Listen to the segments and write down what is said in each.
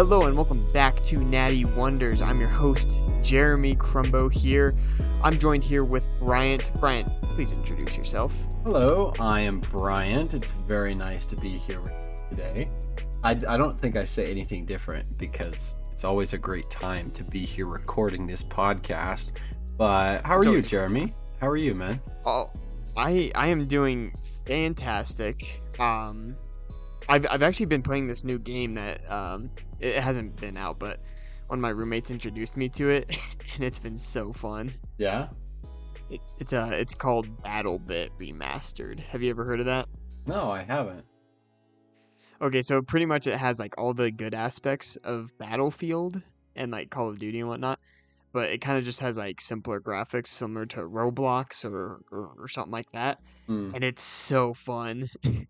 Hello and welcome back to Natty Wonders. I'm your host, Jeremy Crumbo here. I'm joined here with Bryant. Bryant, please introduce yourself. Hello, I am Bryant. It's very nice to be here today. I, I don't think I say anything different because it's always a great time to be here recording this podcast. But how are you, Jeremy? How are you, man? Oh, I I am doing fantastic. Um, I've I've actually been playing this new game that um it hasn't been out, but one of my roommates introduced me to it, and it's been so fun. Yeah? It, it's uh it's called BattleBit Remastered. Have you ever heard of that? No, I haven't. Okay, so pretty much it has like all the good aspects of Battlefield and like Call of Duty and whatnot, but it kind of just has like simpler graphics, similar to Roblox or, or or something like that, Hmm. and it's so fun.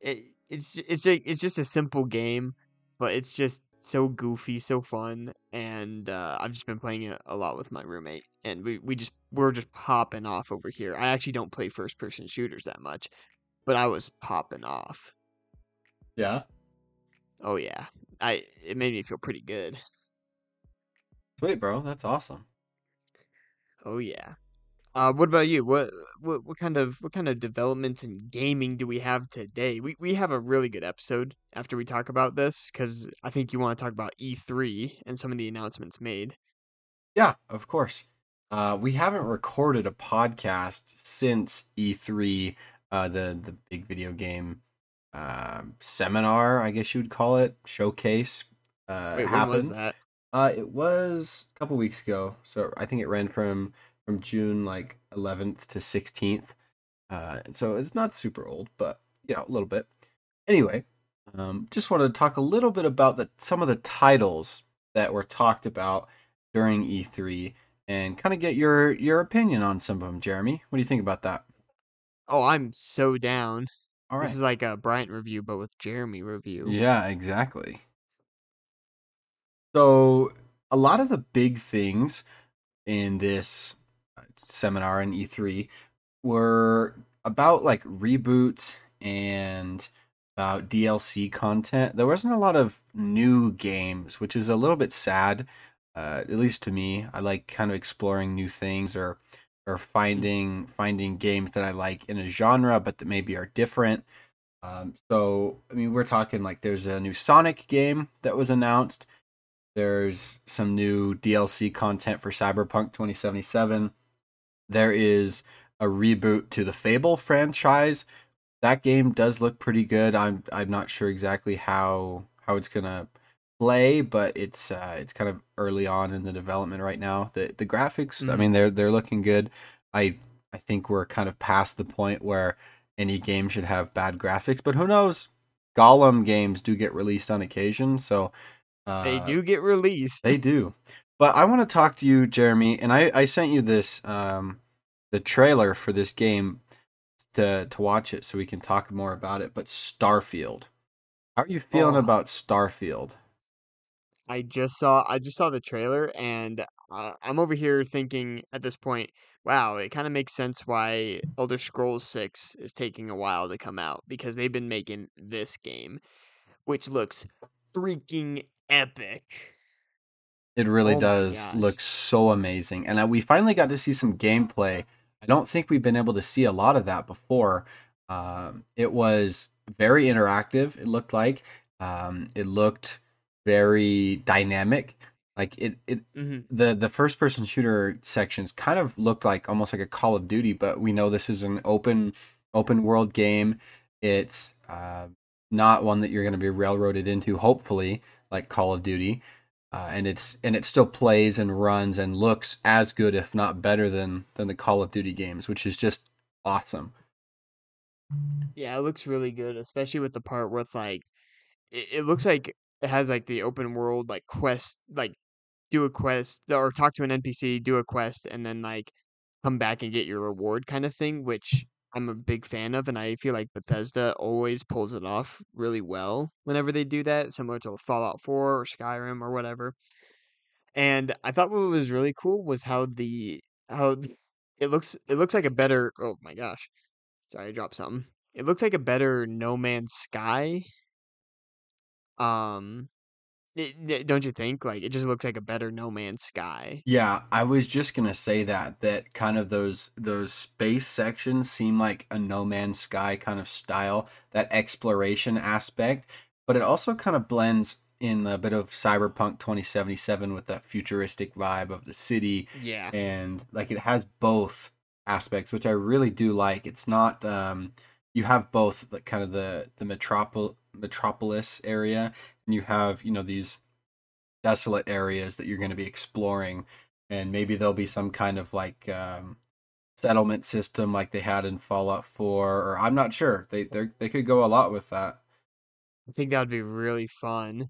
it it's it's just, it's just a simple game, but it's just so goofy, so fun, and uh, I've just been playing it a lot with my roommate, and we we just we're just popping off over here. I actually don't play first person shooters that much, but I was popping off. Yeah? Oh yeah, I it made me feel pretty good. Sweet, bro. That's awesome. Oh yeah. Uh, what about you? What what what kind of what kind of developments in gaming do we have today? We we have a really good episode after we talk about this because I think you want to talk about E3 and some of the announcements made. Yeah, of course. Uh, we haven't recorded a podcast since E3, uh, the the big video game uh, seminar, I guess you would call it, showcase. Uh, Wait, when happened. was that? Uh, it was a couple weeks ago, so I think it ran from from June like 11th to 16th. Uh, so it's not super old, but you know a little bit. Anyway, um, just wanted to talk a little bit about the some of the titles that were talked about during E3 and kind of get your your opinion on some of them. Jeremy, what do you think about that? Oh, I'm so down. All This is like a Bryant review, but with Jeremy review. Yeah, exactly. So, a lot of the big things in this seminar in E3 were about like reboots and about DLC content. There wasn't a lot of new games, which is a little bit sad, uh, at least to me. I like kind of exploring new things or or finding finding games that I like in a genre, but that maybe are different. Um, so I mean, we're talking like there's a new Sonic game that was announced. There's some new DLC content for Cyberpunk 2077. There is a reboot to the Fable franchise. That game does look pretty good. I'm I'm not sure exactly how how it's gonna play, but it's uh, it's kind of early on in the development right now. The the graphics, I Mhm. mean, they're they're looking good. I I think we're kind of past the point where any game should have bad graphics, but who knows? Gollum games do get released on occasion, so uh, They do get released. They do. But I want to talk to you, Jeremy, and I, I sent you this um the trailer for this game to to watch it so we can talk more about it. But Starfield. How are you feeling Oh. about Starfield? I just saw I just saw the trailer and uh, I'm over here thinking at this point, wow, it kind of makes sense why Elder Scrolls 6 is taking a while to come out because they've been making this game which looks freaking epic. It really Oh does look so amazing. And we finally got to see some gameplay. I don't think we've been able to see a lot of that before. Um, it was very interactive, it looked like. Um, it looked very dynamic. Like it, it hmm the the first person shooter sections kind of looked like almost like a Call of Duty, but we know this is an open open world game. It's uh, not one that you're going to be railroaded into, hopefully, like Call of Duty. Uh, and it's and it still plays and runs and looks as good, if not better, than than the Call of Duty games, which is just awesome. Yeah, it looks really good, especially with the part with like it, it looks like it has like the open world like quest like do a quest or talk to an NPC, do a quest, and then like come back and get your reward kind of thing, which I'm a big fan of, and I feel like Bethesda always pulls it off really well whenever they do that, similar to Fallout 4 or Skyrim or whatever. And I thought what was really cool was how the how it looks it looks like a better oh my gosh. Sorry, I dropped something. It looks like a better No Man's Sky Um, don't you think? Like it just looks like a better No Man's Sky. Yeah, I was just gonna say that that kind of those those space sections seem like a No Man's Sky kind of style, that exploration aspect, but it also kind of blends in a bit of Cyberpunk 2077 with that futuristic vibe of the city Yeah. and like it has both aspects which I really do like. It's not um you have both like kind of the the metropol metropolis area and you have, you know, these desolate areas that you're going to be exploring and maybe there'll be some kind of like um settlement system like they had in Fallout 4 or I'm not sure. They they could go a lot with that. I think that would be really fun.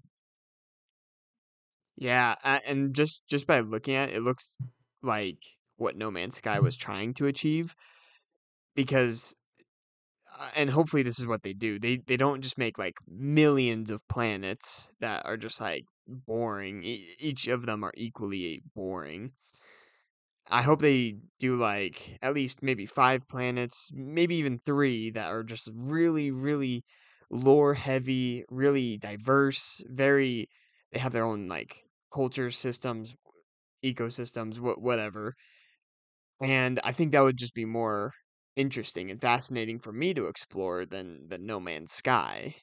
Yeah, and just just by looking at it, it looks like what No Man's Sky was trying to achieve because and hopefully this is what they do. They they don't just make like millions of planets that are just like boring. E- each of them are equally boring. I hope they do like at least maybe five planets, maybe even three that are just really, really lore heavy, really diverse, very they have their own like culture systems, ecosystems, what whatever. And I think that would just be more interesting and fascinating for me to explore than than No Man's Sky.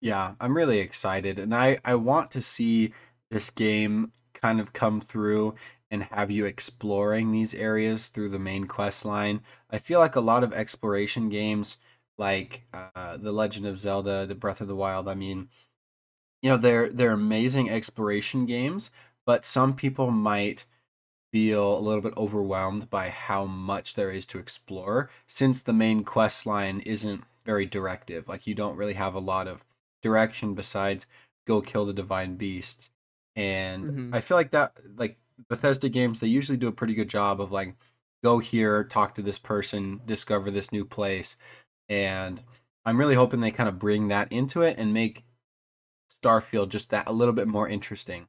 Yeah, I'm really excited and I I want to see this game kind of come through and have you exploring these areas through the main quest line. I feel like a lot of exploration games like uh The Legend of Zelda, The Breath of the Wild, I mean, you know, they're they're amazing exploration games, but some people might feel a little bit overwhelmed by how much there is to explore since the main quest line isn't very directive. Like you don't really have a lot of direction besides go kill the divine beasts. And hmm I feel like that like Bethesda games they usually do a pretty good job of like go here, talk to this person, discover this new place. And I'm really hoping they kind of bring that into it and make Starfield just that a little bit more interesting.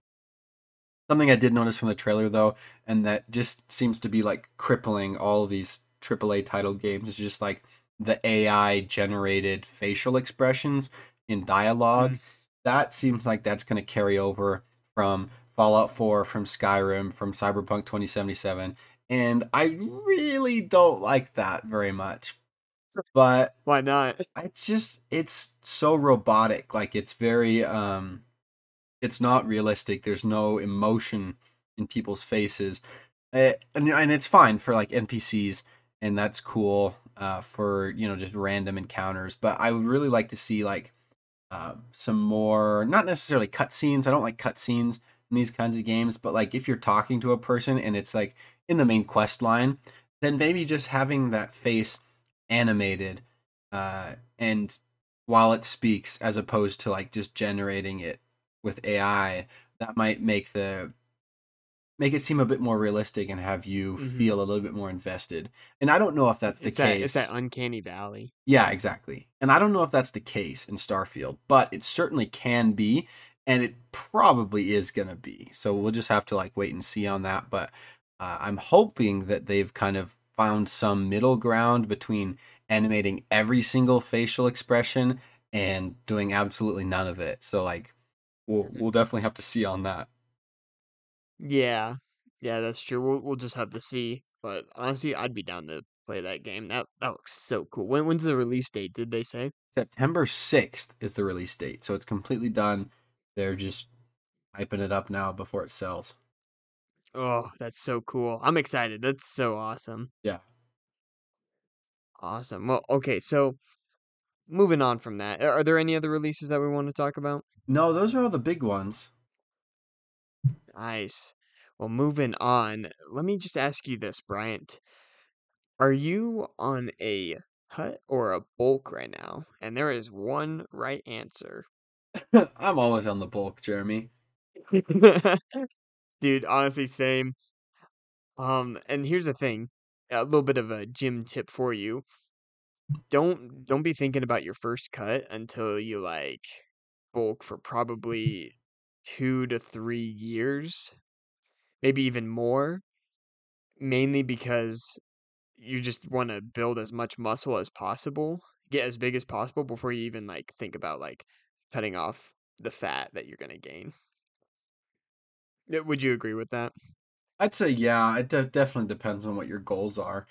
Something I did notice from the trailer though, and that just seems to be like crippling all of these AAA titled games is just like the AI generated facial expressions in dialogue. That seems like that's going to carry over from Fallout 4, from Skyrim, from Cyberpunk 2077, and I really don't like that very much. But Why not? it's just it's so robotic like it's very um it's not realistic there's no emotion in people's faces Eh, and, and it's fine for like npcs and that's cool uh for you know just random encounters but i would really like to see like uh, some more not necessarily cutscenes i don't like cutscenes in these kinds of games but like if you're talking to a person and it's like in the main quest line then maybe just having that face animated uh, and while it speaks as opposed to like just generating it with AI, that might make the make it seem a bit more realistic and have you hmm feel a little bit more invested. And I don't know if that's the It's that it's case. that uncanny valley. Yeah, exactly. And I don't know if that's the case in Starfield, but it certainly can be and it probably is going to be. So we'll just have to like wait and see on that, but uh, I'm hoping that they've kind of found some middle ground between animating every single facial expression and doing absolutely none of it. So like we'll Mhm. we'll definitely have to see on that. Yeah, yeah, that's true. We'll we'll just have to see. But honestly, I'd be down to play that game. That that looks so cool. When when's the release date? Did they say? September 6th is the release date. So it's completely done. They're just hyping it up now before it sells. Oh, that's so cool. I'm excited. That's so awesome. Yeah. Awesome. Well, okay, so moving on from that, are there any other releases that we want to talk about? No, those are all the big ones. Nice. Well, moving on, let me just ask you this, Bryant. Are you on a cut or a bulk right now? And there is one right answer. I'm always on the bulk, Jeremy. Dude, honestly, same. Um, and here's the thing, a little bit of a gym tip for you. Don't don't be thinking about your first cut until you like bulk for probably two to three years, maybe even more, mainly because you just want to build as much muscle as possible, get as big as possible before you even like think about like cutting off the fat that you're gonna gain. Would you agree with that? I'd say yeah. It de- definitely depends on what your goals are.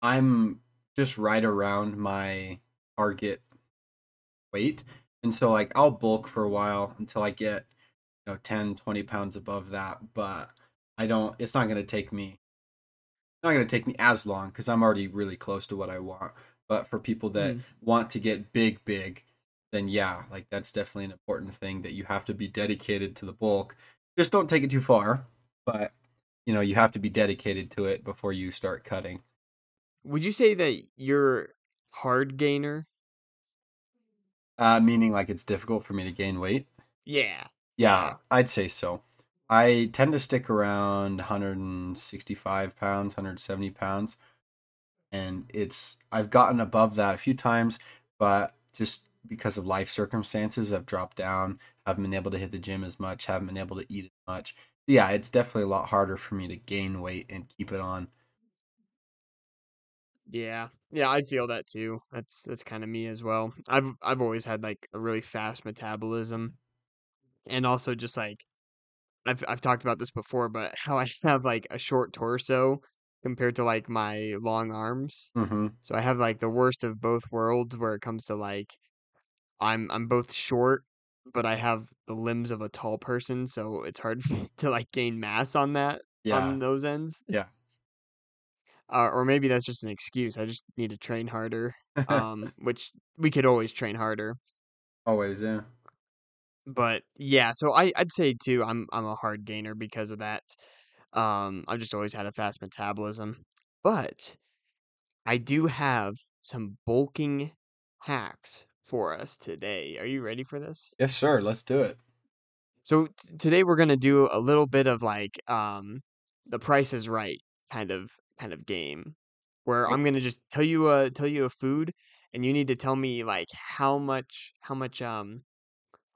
I'm just right around my target weight, and so like I'll bulk for a while until I get you know 10, 20 pounds above that. But I don't. It's not gonna take me. Not gonna take me as long because I'm already really close to what I want. But for people that mm. want to get big, big, then yeah, like that's definitely an important thing that you have to be dedicated to the bulk. Just don't take it too far, but you know, you have to be dedicated to it before you start cutting. Would you say that you're hard gainer? Uh, meaning like it's difficult for me to gain weight? Yeah. Yeah. I'd say so. I tend to stick around 165 pounds, 170 pounds. And it's, I've gotten above that a few times, but just because of life circumstances, I've dropped down, haven't been able to hit the gym as much, haven't been able to eat as much yeah, it's definitely a lot harder for me to gain weight and keep it on. Yeah. Yeah, I feel that too. That's that's kind of me as well. I've I've always had like a really fast metabolism and also just like I've I've talked about this before, but how I have like a short torso compared to like my long arms. Mm-hmm. So I have like the worst of both worlds where it comes to like I'm I'm both short but I have the limbs of a tall person, so it's hard to like gain mass on that yeah. on those ends. Yeah. Uh, or maybe that's just an excuse. I just need to train harder. Um, which we could always train harder. Always, yeah. But yeah, so I I'd say too. I'm I'm a hard gainer because of that. Um, I've just always had a fast metabolism, but I do have some bulking hacks for us today. Are you ready for this? Yes, sir. Let's do it. So t- today we're gonna do a little bit of like um the Price is Right kind of kind of game, where I'm gonna just tell you a tell you a food, and you need to tell me like how much how much um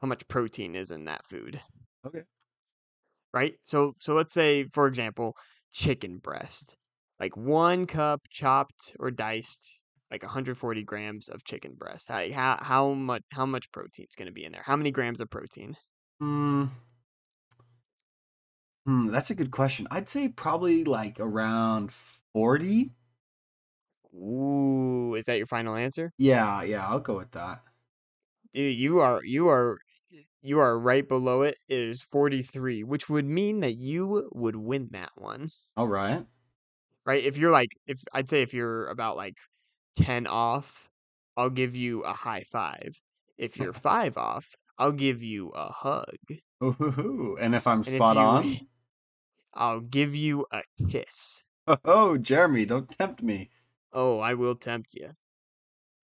how much protein is in that food. Okay. Right. So so let's say for example chicken breast, like one cup chopped or diced like 140 grams of chicken breast. How how, how much how much protein is going to be in there? How many grams of protein? Hmm. Hmm, that's a good question. I'd say probably like around 40. Ooh, is that your final answer? Yeah, yeah, I'll go with that. Dude, you are you are you are right below it. It is 43, which would mean that you would win that one. All right. Right? If you're like if I'd say if you're about like 10 off, I'll give you a high five. If you're five off, I'll give you a hug. Ooh, and if I'm and spot if you, on, I'll give you a kiss. Oh, Jeremy, don't tempt me. Oh, I will tempt you.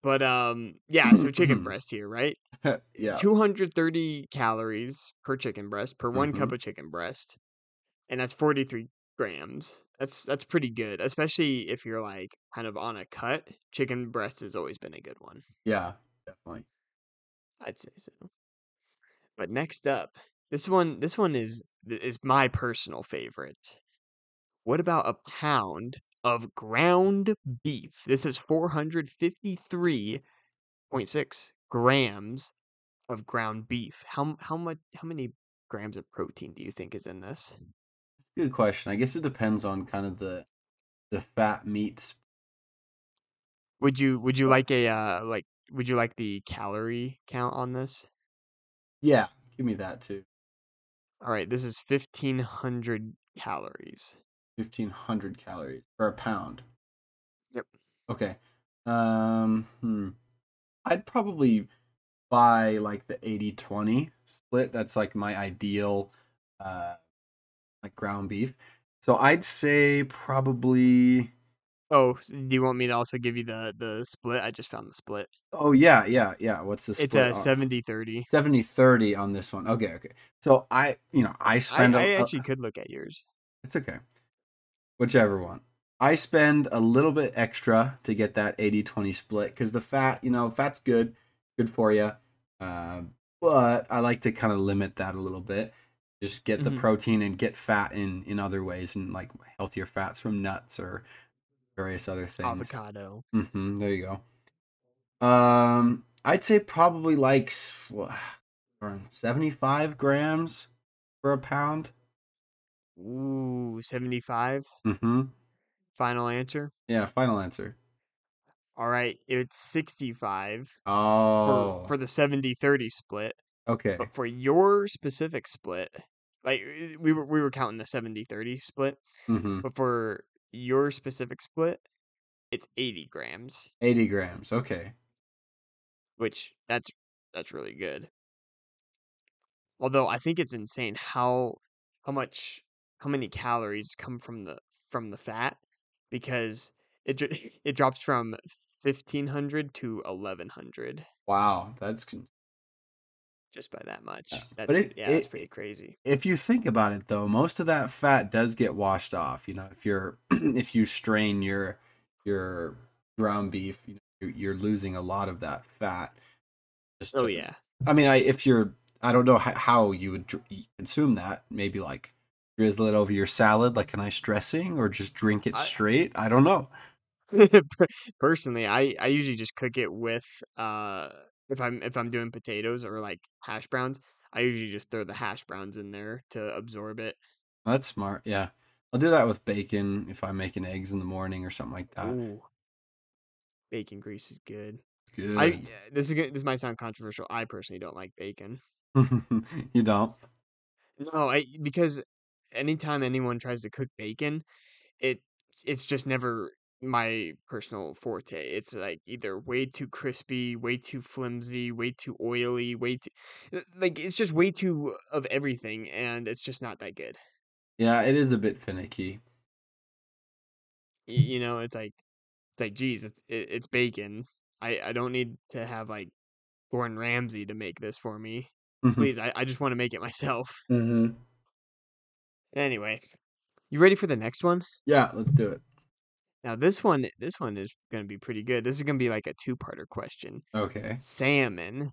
But um, yeah. So chicken breast here, right? yeah. 230 calories per chicken breast per one mm-hmm. cup of chicken breast, and that's 43 grams. That's that's pretty good, especially if you're like kind of on a cut. Chicken breast has always been a good one. Yeah, definitely. I'd say so. But next up, this one this one is is my personal favorite. What about a pound of ground beef? This is 453.6 grams of ground beef. How how much how many grams of protein do you think is in this? Good question. I guess it depends on kind of the the fat meats. Would you would you like a uh like would you like the calorie count on this? Yeah, give me that too. All right, this is 1500 calories. 1500 calories for a pound. Yep. Okay. Um hmm. I'd probably buy like the 80-20 split. That's like my ideal uh like ground beef. So I'd say probably. Oh, do you want me to also give you the the split? I just found the split. Oh yeah, yeah, yeah. What's the split? It's a 70 30. 70 30 on this one. Okay, okay. So I, you know, I spend. I, actually could look at yours. It's okay. Whichever one. I spend a little bit extra to get that 80 20 split because the fat, you know, fat's good, good for you. Uh, but I like to kind of limit that a little bit just get the mm-hmm. protein and get fat in in other ways and like healthier fats from nuts or various other things avocado mm-hmm, there you go um i'd say probably like around 75 grams for a pound. Ooh, 75. Mm-hmm. Final answer. Yeah, final answer. All right, it's 65 Oh, for for the 70-30 split. okay. But for your specific split, like we were we were counting the 70-30 split, Mm-hmm. but for your specific split, it's 80 grams, 80 grams. Okay. which that's that's really good. Although I think it's insane how how much how many calories come from the from the fat because it it drops from 1500 to 1100 Wow, that's just by that much. Yeah. That's But it- yeah, that's it- pretty crazy. if you think about it though, most of that fat does get washed off. You know, if you're if you strain your your ground beef, you know, you're, you're losing a lot of that fat. Just Oh to- yeah. I mean, I if you're I don't know how, how you would dr- consume that. Maybe like drizzle it over your salad like a nice dressing, or just drink it I- straight. I don't know. Personally, I I usually just cook it with uh if I'm if I'm doing potatoes or like hash browns, I usually just throw the hash browns in there to absorb it. That's smart. Yeah, I'll do that with bacon if I'm making eggs in the morning or something like that. Ooh. Bacon grease is good. Good. I this is good. This might sound controversial. I personally don't like bacon. you don't. No, I because anytime anyone tries to cook bacon, it it's just never my personal forte. It's like either way too crispy, way too flimsy, way too oily, way too uh, like it's just way too of everything, and it's just not that good. Yeah, it is a bit finicky. Y- You know, it's like like geez, it's it, it's bacon. I I don't need to have like Gordon Ramsay to make this for me. Please, I, I just want to make it myself. mm-hmm. Anyway, you ready for the next one? Yeah, let's do it. Now this one this one is gonna be pretty good. This is gonna be like a two parter question. Okay. Salmon.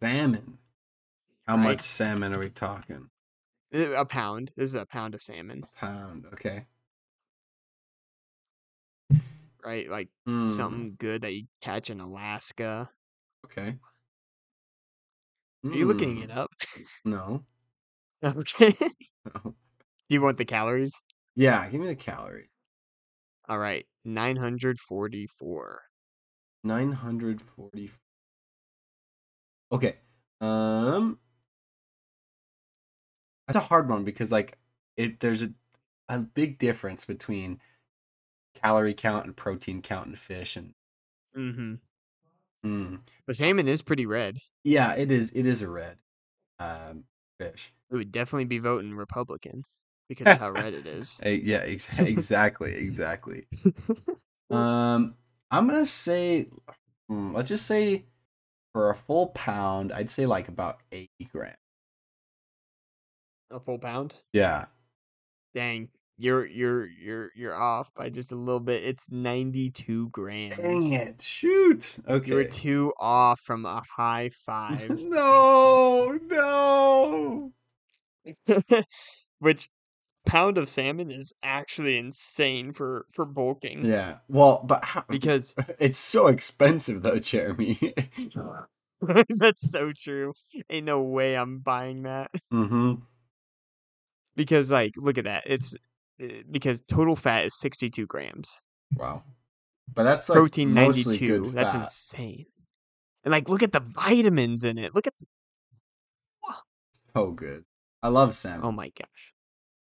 Salmon. How Right. much salmon are we talking? uh, A pound. This is a pound of salmon, Pound. Okay. right? Like Mm, something good that you catch in Alaska. Okay. Are you looking Mm, it up? No. okay. No. you want the calories? Yeah, give me the calorie. All right, 944. 940. Okay. Um That's a hard one because like it there's a a big difference between calorie count and protein count in fish and Mm-hmm. mm, But salmon is pretty red. yeah, it is it is a red um fish. It would definitely be voting Republican because of how red it is. Eh, yeah, ex- exactly, exactly. Um, I'm gonna say, hmm, let's just say, for a full pound, I'd say like about eighty grams. a full pound? Yeah. Dang, you're you're you're you're off by just a little bit. It's 92 grams. Dang it! Shoot. Okay. You were two off from a high five. no, no. Which pound of salmon is actually insane for for bulking. Yeah. Well, but how, Because it's so expensive though, Jeremy. that's so true. Ain't no way I'm buying that. mm-hmm. Because like look at that. It's uh, because total fat is 62 grams. Wow. But that's like Protein 92. good That's fat. insane. And like look at the vitamins in it. Look at oh, good. I love salmon. Oh my gosh.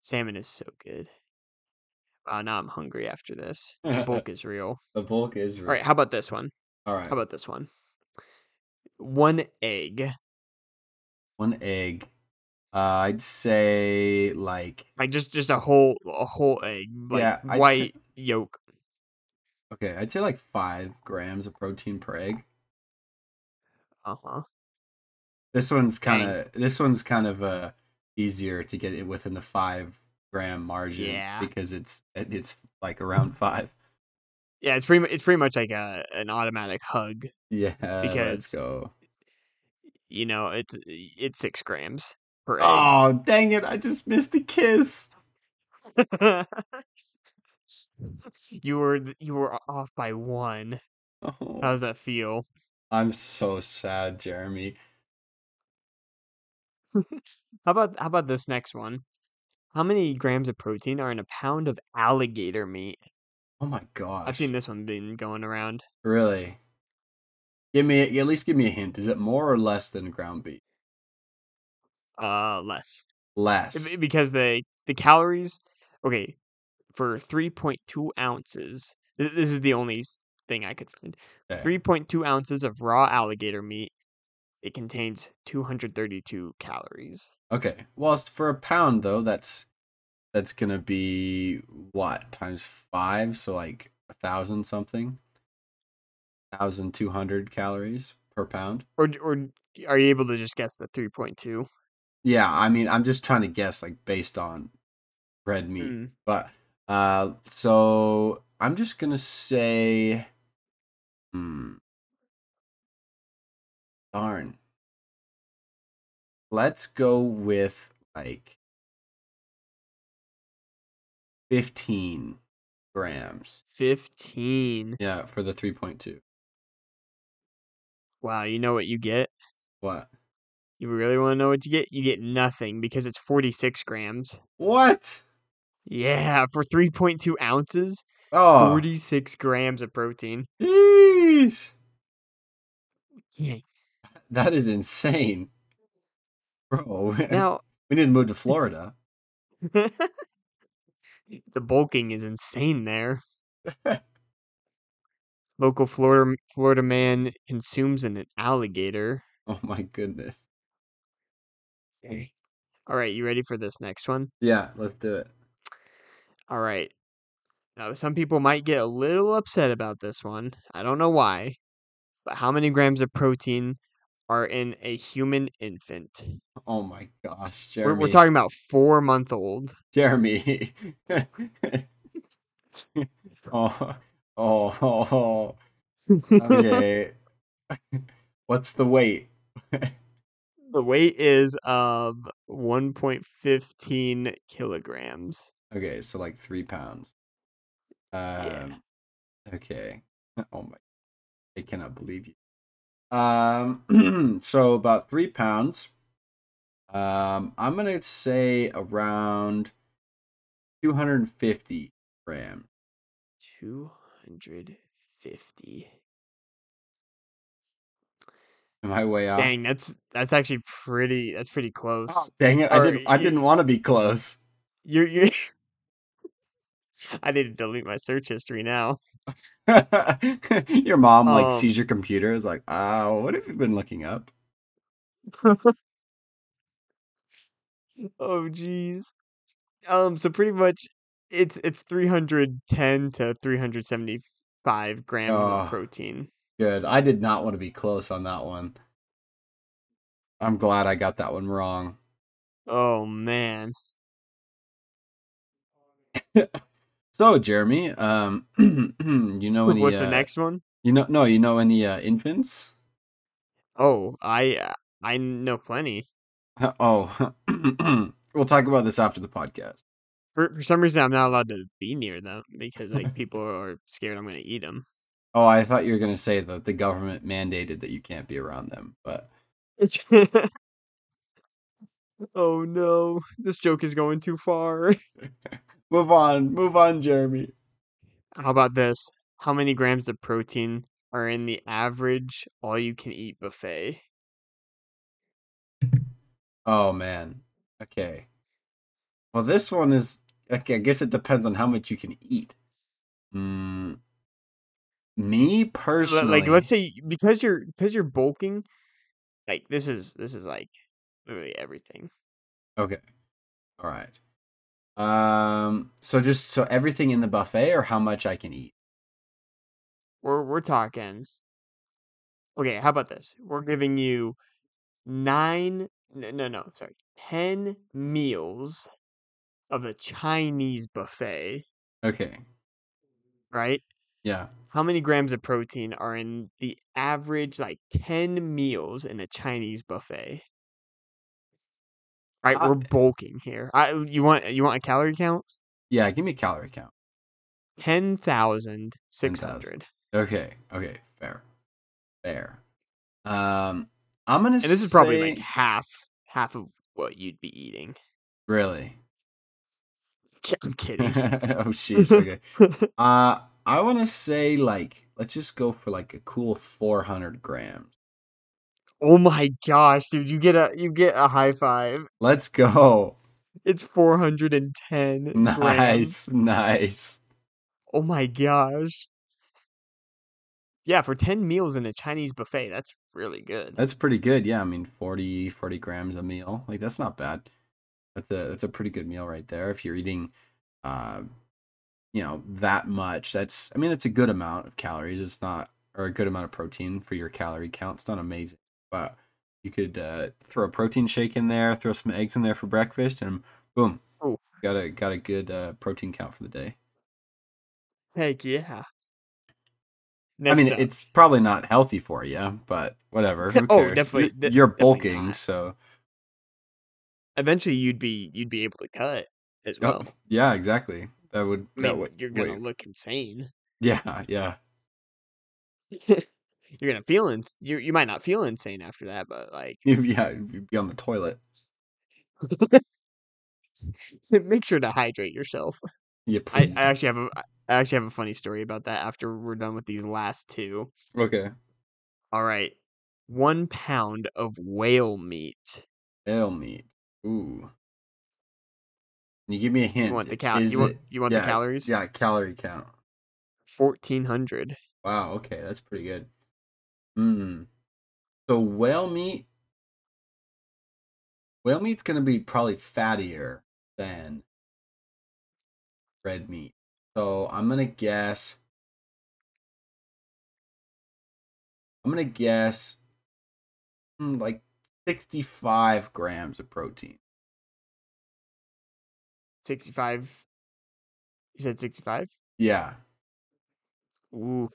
Salmon is so good. Wow, now I'm hungry after this. The bulk is real. the bulk is real. All right, how about this one? All right. How about this one? One egg, one egg. Uh, I'd say like like just just a whole a whole egg, like Yeah, I'd say- white yolk. okay, I'd say like five grams of protein per egg. Uh huh. This one's kind of this one's kind of uh easier to get it within the five gram margin Yeah. because it's it's like around five. Yeah, it's pretty it's pretty much like a an automatic hug. Yeah, let's Because- go. You know, it's it's six grams per egg. Oh dang it! I just missed the kiss. you were you were off by one. Oh, How does that feel? I'm so sad, Jeremy. How about how about this next one? How many grams of protein are in a pound of alligator meat? Oh my god! I've seen this one been going around. Really? Give me at least give me a hint. Is it more or less than ground beef? Uh, less Less. If- because the the calories. Okay, for three point two ounces. This, this is the only s- thing I could find. Okay. Three point two ounces of raw alligator meat. It contains two hundred thirty two calories. Okay. Whilst for a pound though, that's that's gonna be what times five, so like a thousand something, thousand two hundred calories per pound. Or or are you able to just guess the three point two? Yeah, I mean, I'm just trying to guess like based on red meat, Hmm. but uh, so I'm just gonna say, hmm, darn. Let's go with like 15 grams. Fifteen. Yeah, for the 3.2. Wow, you know what you get? What? You really want to know what you get? You get nothing because it's 46 grams. What? Yeah, for 3.2 ounces, Oh, 46 grams of protein. jeez. Yeah. That is insane. Bro, Now, we need to move to Florida. the bulking is insane there. Local Florida Florida man consumes an alligator. Oh my goodness. Okay. All right, you ready for this next one? Yeah, let's do it. All right. Now, some people might get a little upset about this one. I don't know why. But how many grams of protein are in a human infant? Oh my gosh, We're, Jeremy. we're talking about four month old. Jeremy. oh, oh, oh, oh. Okay. What's the weight? The weight is of 1.15 kilograms. Okay, so like three pounds. Um, Yeah. Okay. Oh my! I cannot believe you. Um. so about three pounds. Um. I'm gonna say around two hundred and fifty grams. 250. Am I way off? Dang, that's that's actually pretty that's pretty close. Oh, dang it! I didn't. I didn't want to be close. You're you I need to delete my search history now. your mom like Um, sees your computer is like, oh, what have you been looking up? Oh jeez. Um so pretty much it's it's 310 to 375 grams Oh. of protein. Good. I did not want to be close on that one. I'm glad I got that one wrong. Oh man. So, Jeremy, um, you know any? What's uh, the next one? You know, no, you know any uh, infants? Oh, I uh, I know plenty. Oh, we'll talk about this after the podcast. For for some reason I'm not allowed to be near them because like people are scared I'm going to eat them. Oh, I thought you were gonna say that the government mandated that you can't be around them, but oh no, this joke is going too far. move on, move on, Jeremy. How about this? How many grams of protein are in the average all you can eat buffet? Oh man. Okay. Well, this one is. Okay, I guess it depends on how much you can eat. Mm, me personally, Like let's say because you're because you're bulking, like this is this is like literally everything. Okay. All right. Um. So just so everything in the buffet, or how much I can eat. We're we're talking. Okay, how about this? We're giving you nine no no, no sorry. 10 meals of the Chinese buffet, Okay. right? Yeah. How many grams of protein are in the average like 10 meals in a Chinese buffet? Right, we're bulking here. I you want you want a calorie count? Yeah. Give me a calorie count. 10,600. Okay. Okay. Fair. Fair. Um. I'm gonna. And this is probably like half half of what you'd be eating. Really? I'm kidding. oh jeez. Okay. Uh, I want to say like let's just go for like a cool 400 grams. Oh my gosh, dude! You get a you get a high five. Let's go. It's 410 grams. Nice, nice. Oh my gosh. Yeah, for 10 meals in a Chinese buffet, that's really good. That's pretty good. Yeah, I mean 40 40 grams a meal. Like that's not bad. That's a that's a pretty good meal right there. If you're eating, uh, you know that much, that's I mean it's a good amount of calories. It's not or a good amount of protein for your calorie count. It's not amazing, but you could uh, throw a protein shake in there, throw some eggs in there for breakfast, and boom, Ooh. got a got a good uh, protein count for the day. Heck yeah. I mean, up. it's probably not healthy for you, but whatever. Oh, definitely- You're, de- you're definitely bulking, not. so eventually you'd be you'd be able to cut as Oh, well. yeah, exactly. That would I that would you're gonna wait. look insane. Yeah, yeah. you're gonna feel ins- you you might not feel insane after that, but like yeah, you'd be on the toilet. make sure to hydrate yourself. Yeah, I, please. I actually have a I actually have a funny story about that after we're done with these last two. okay. All right. One pound of whale meat. Whale meat. Ooh. Can you give me a hint? You want the cal Is you want it- you want yeah, the calories? Yeah, calorie count. Fourteen hundred. Wow, okay, that's pretty good. Hmm. So whale meat whale meat's gonna be probably fattier than red meat. So I'm gonna guess I'm gonna guess hmm, like 65 grams of protein. Sixty five. You said sixty five? Yeah. Oof.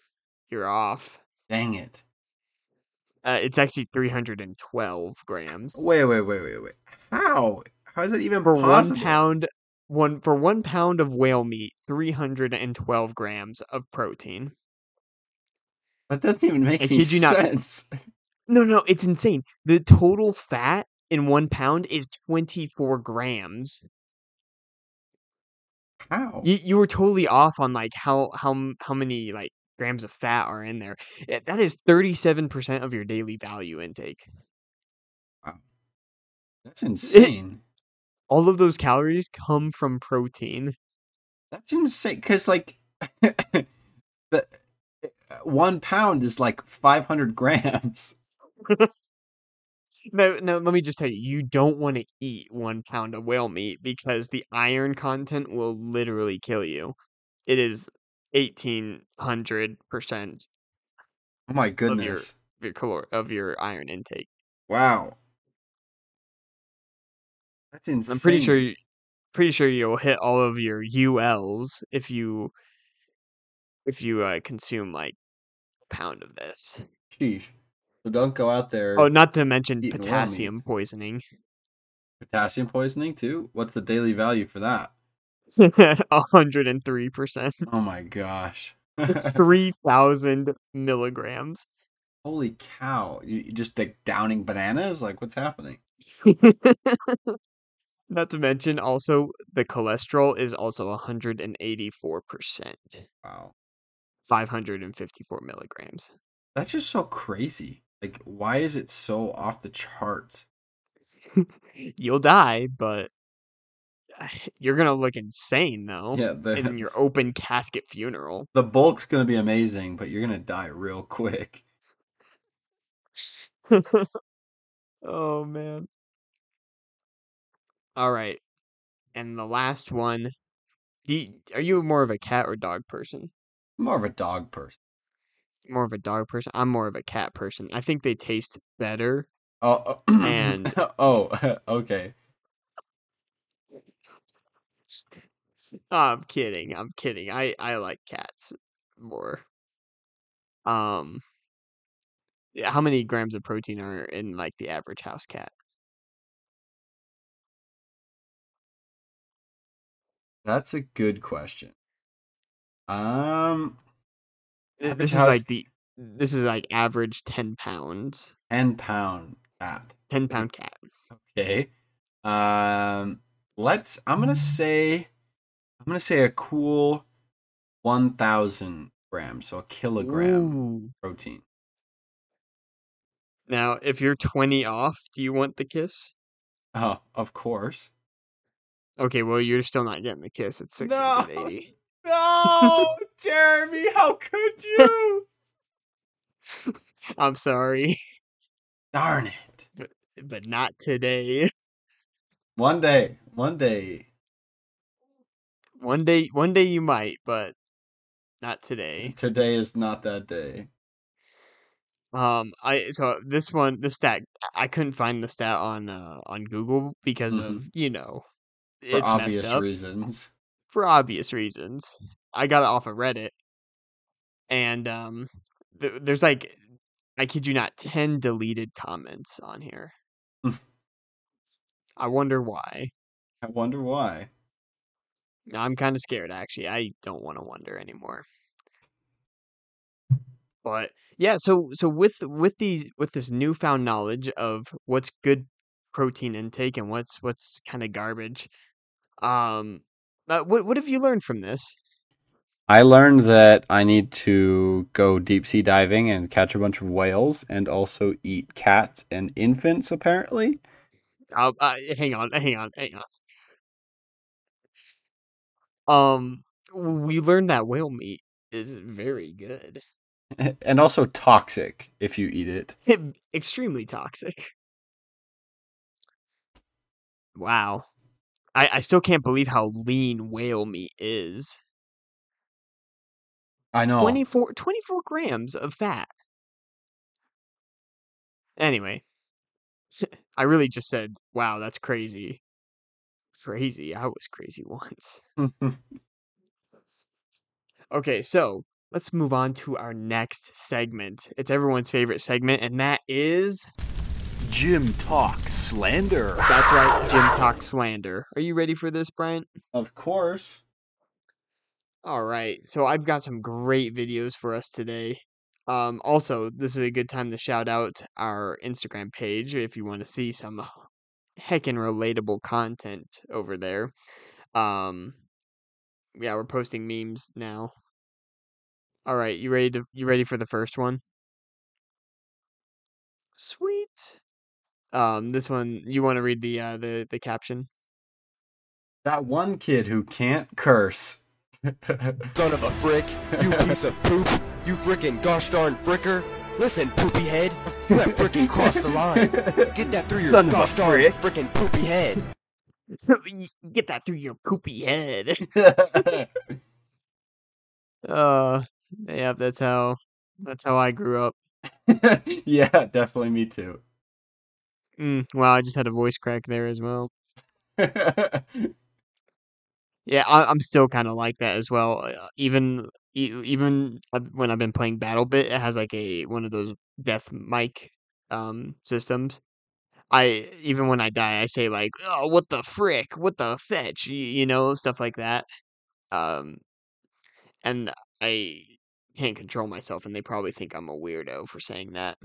You're off. Dang it. Uh, it's actually three hundred and twelve grams. Wait, wait, wait, wait, wait. How? How is that even For possible? one pound one for one pound of whale meat, three hundred and twelve grams of protein. That doesn't even make I any kid you not. sense. No, no, it's insane. The total fat in one pound is twenty four grams. How? You you were totally off on like how how how many like grams of fat are in there. Eh, That is thirty seven percent of your daily value intake. Wow. That's insane. All of those calories come from protein. That's insane. Because like, the one pound is like five hundred grams. No, no. Let me just tell you, you don't want to eat one pound of whale meat because the iron content will literally kill you. It is eighteen hundred percent Oh my of your goodness! of your calor of your iron intake. Wow. That's insane. I'm pretty sure you- pretty sure you'll hit all of your ULs if you if you uh, consume like a pound of this. Sheesh. So don't go out there. Oh, not to mention eating whale meat. potassium poisoning. Potassium poisoning too. What's the daily value for that? hundred and three percent. Oh my gosh. Three thousand milligrams. Holy cow! You just like downing bananas? Like what's happening? Not to mention, also the cholesterol is also 184 percent, Wow. 554 milligrams. That's just so crazy. Like, why is it so off the charts? You'll die, but you're gonna look insane though Yeah, the in your open casket funeral. the bulk's gonna be amazing, but you're gonna die real quick. oh man. All right, and the last one. You, are you more of a cat or dog person? More of a dog person. More of a dog person. I'm more of a cat person. I think they taste better. Oh, oh And- oh, okay. I'm kidding. I'm kidding. I I like cats more. Um, yeah, how many grams of protein are in like the average house cat? That's a good question. Um, Th- Average This is house- like the this is like average ten pounds, ten pound cat. ten pound cat. Okay. Um, let's. I'm gonna say. I'm gonna say a cool one thousand grams, so a kilogram Ooh. protein. Now, if you're 20 off, do you want the kiss? Oh, of course. Okay, well, you're still not getting the kiss. It's No. 680. No, Jeremy, how could you? I'm sorry, Darn it. but not today. One day, one day. One day, one day you might, but not today. Today is not that day. Um, I so this one, the stat, I couldn't find the stat on uh on Google because of you know, Mm-hmm. For it's obvious messed up reasons. for obvious reasons. I got it off of Reddit, and um, th- there's like, I kid you not, ten deleted comments on here. I wonder why. I wonder why. I'm kind of scared actually. I don't want to wonder anymore. But yeah, so so with with these with this newfound knowledge of what's good protein intake and what's what's kind of garbage, um, uh, what what have you learned from this? I learned that I need to go deep sea diving and catch a bunch of whales and also eat cats and infants, apparently. Uh, uh, hang on, hang on, hang on. Um, we learned that whale meat is very good, And also toxic if you eat it. extremely toxic. Wow. I, I still can't believe how lean whale meat is. I know. 24, 24 grams of fat. Anyway, I really just said, wow, that's crazy. Crazy. I was crazy once. Okay, so let's move on to our next segment. It's everyone's favorite segment, and that is Gym Tok Slander. that's right, Gym Tok Slander. Are you ready for this, Bryant? of course. All right, so I've got some great videos for us today. Um, also, this is a good time to shout out our Instagram page if you want to see some heckin' relatable content over there. Um, yeah, we're posting memes now. All right, you ready to you ready for the first one? Sweet. Um, this one you want to read the uh the the caption? That one kid who can't curse. Son of a frick, you piece of poop, you frickin' gosh darn fricker. Listen, poopy head, you have frickin' crossed the line. Get that through your Son gosh darn frickin' poopy head. Get that through your poopy head. uh, yeah, that's how that's how I grew up. yeah, definitely me too. Mm, wow, I just had a voice crack there as well. Yeah, I, I'm still kind of like that as well. uh, Even e- even uh, when I've been playing BattleBit, it has like a one of those death mic um systems. I even when I die, I say like, "Oh, what the frick? What the fetch?" You, you know, stuff like that. Um, and I can't control myself, and they probably think I'm a weirdo for saying that.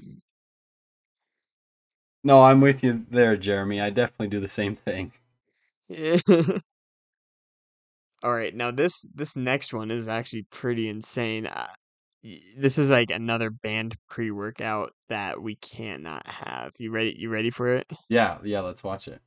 no, I'm with you there, Jeremy. I definitely do the same thing. All right, now this this next one is actually pretty insane. Uh, this is like another banned pre-workout that we cannot have. You ready? You ready for it? Yeah, yeah, let's watch it.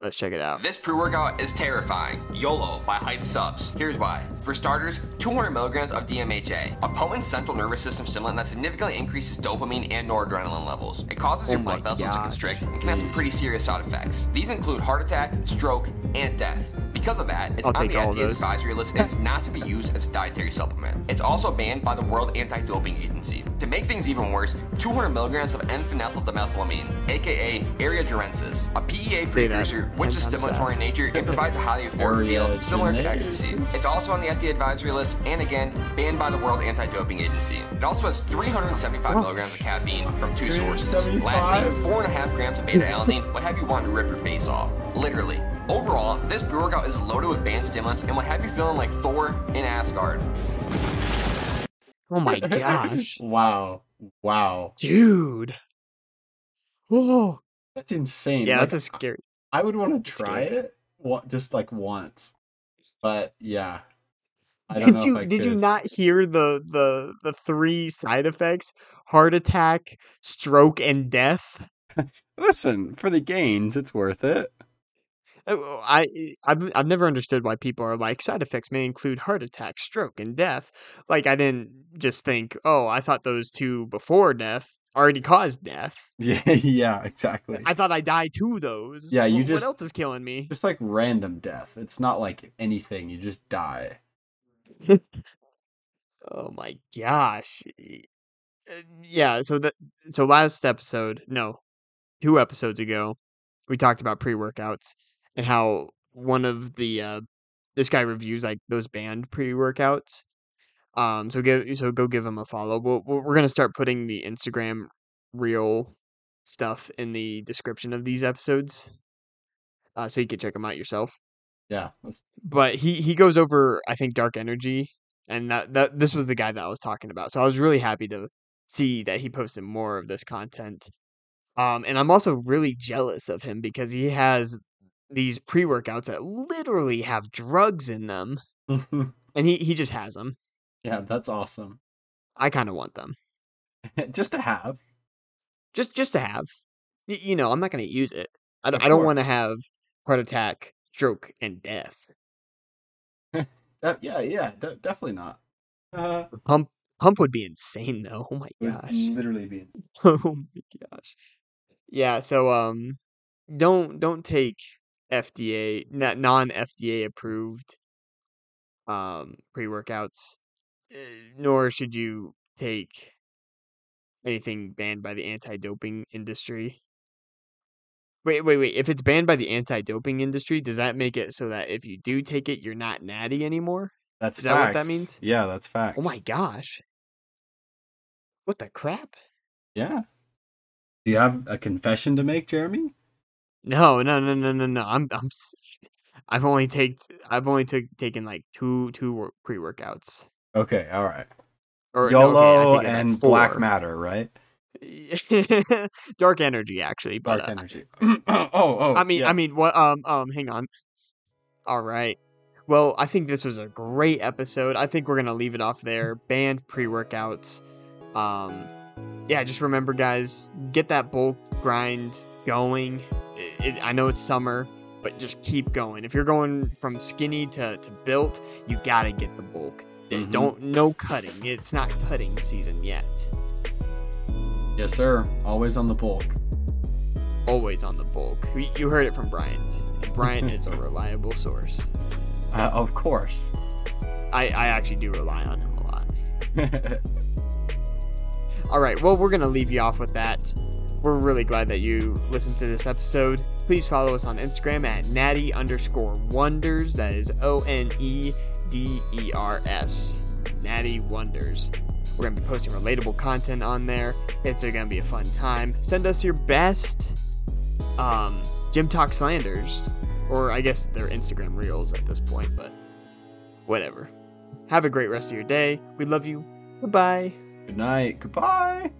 Let's check it out. This pre-workout is terrifying. YOLO by Hype Subs. Here's why. For starters, 200 milligrams of DMHA, a potent central nervous system stimulant that significantly increases dopamine and noradrenaline levels. It causes your Oh my blood vessels to constrict and can have some pretty serious side effects. These include heart attack, stroke, and death. Because of that, it's I'll on the FDA's advisory list and is not to be used as a dietary supplement. It's also banned by the World Anti-Doping Agency. To make things even worse, 200 milligrams of N-phenyl dimethylamine, aka Eria Jarensis, a PEA precursor, which 10 is stimulatory in nature and provides a highly euphoric oh, feel, similar to ecstasy. It's also on the FDA advisory list and again banned by the World Anti-Doping Agency. It also has 375 milligrams of caffeine from two sources. Lastly, four and a half grams of beta-alanine would have you want to rip your face off. Literally. Overall, this pre-workout is loaded with banned stimulants and will have you feeling like Thor in Asgard. Oh my gosh, wow. Wow. dude! Oh, That's insane. yeah, Like, that's a scary. I would want to try it, wa- just like once. But yeah, I don't Did know you did you not hear the the the three side effects? Heart attack, stroke, and death. Listen, for the gains, it's worth it. Uh, I I've I've never understood why people are like side effects may include heart attack, stroke, and death. Like I didn't just think, oh, I thought those two before death already caused death. Yeah, yeah, exactly. I thought I die to those. Yeah, you Wh- just- What else is killing me? Just like random death. It's not like anything. You just die. Oh my gosh. Uh, Yeah, so that so last episode, no, two episodes ago, we talked about pre-workouts and how one of the uh this guy reviews like those banned pre-workouts. Um so give so go give him a follow. We'll, we're to start putting the Instagram real stuff in the description of these episodes. Uh so you can check them out yourself Yeah. but he he goes over I think dark energy and that that this was the guy that I was talking about. So I was really happy to see that he posted more of this content. Um and I'm also really jealous of him because he has these pre-workouts that literally have drugs in them and he he just has them. Yeah, that's awesome. I kind of want them. just to have. Just just to have. Y- you know, I'm not going to use it. I don't, I don't want to have heart attack, stroke and death. That, yeah, yeah, de- definitely not. Uh, Pump pump would be insane though. Oh my gosh. literally be. Oh my gosh. Yeah, so um don't don't take FDA non FDA approved um pre-workouts uh, Eh, nor should you take anything banned by the anti-doping industry. Wait, wait, wait. If it's banned by the anti-doping industry, does that make it so that if you do take it, you're not natty anymore? That's Is that what that means? Yeah, that's facts. Oh my gosh. What the crap? Yeah. Do you have a confession to make, Jeremy? No, no, no, no, no, no. I'm, I'm, I've only taken I've only took taken like two, two pre workouts. Okay, all right. Or no, okay, YOLO like, and black matter, right? Dark energy, actually, but Dark uh, energy. oh, oh. I mean, yeah. I mean, what? Um, um, hang on. All right. Well, I think this was a great episode. I think we're gonna leave it off there. Banned pre workouts. Um, yeah, just remember, guys, get that bulk grind going. It, it, I know it's summer, but just keep going. If you're going from skinny to, to built, you gotta get the bulk. Mhm. Don't no cutting. It's not cutting season yet. Yes, sir. Always on the bulk. Always on the bulk. We- You heard it from Bryant. Bryant is a reliable source. Uh, of course. I, I actually do rely on him a lot. All right, well, we're going to leave you off with that. We're really glad that you listened to this episode. Please follow us on Instagram at natty underscore wonders. That is O N E D E R S. Natty Wonders. We're going to be posting relatable content on there. It's going to be a fun time. Send us your best um, Gym Tok Slanders. Or I guess they're Instagram reels at this point, but whatever. Have a great rest of your day. We love you. Goodbye. Good night. Goodbye.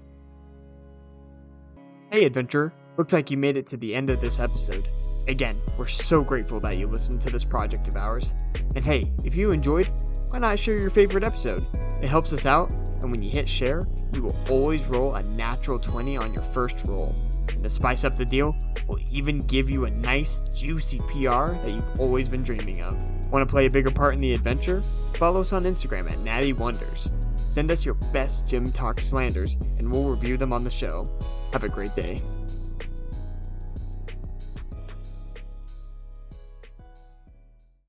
Hey, adventurer. Looks like you made it to the end of this episode. Again, we're so grateful that you listened to this project of ours. And hey, if you enjoyed, why not share your favorite episode? It helps us out, and when you hit share, you will always roll a natural 20 on your first roll. And to spice up the deal, we'll even give you a nice, juicy PR that you've always been dreaming of. Want to play a bigger part in the adventure? Follow us on Instagram at Natty Wonders. Send us your best gym tok slanders, and we'll review them on the show. Have a great day.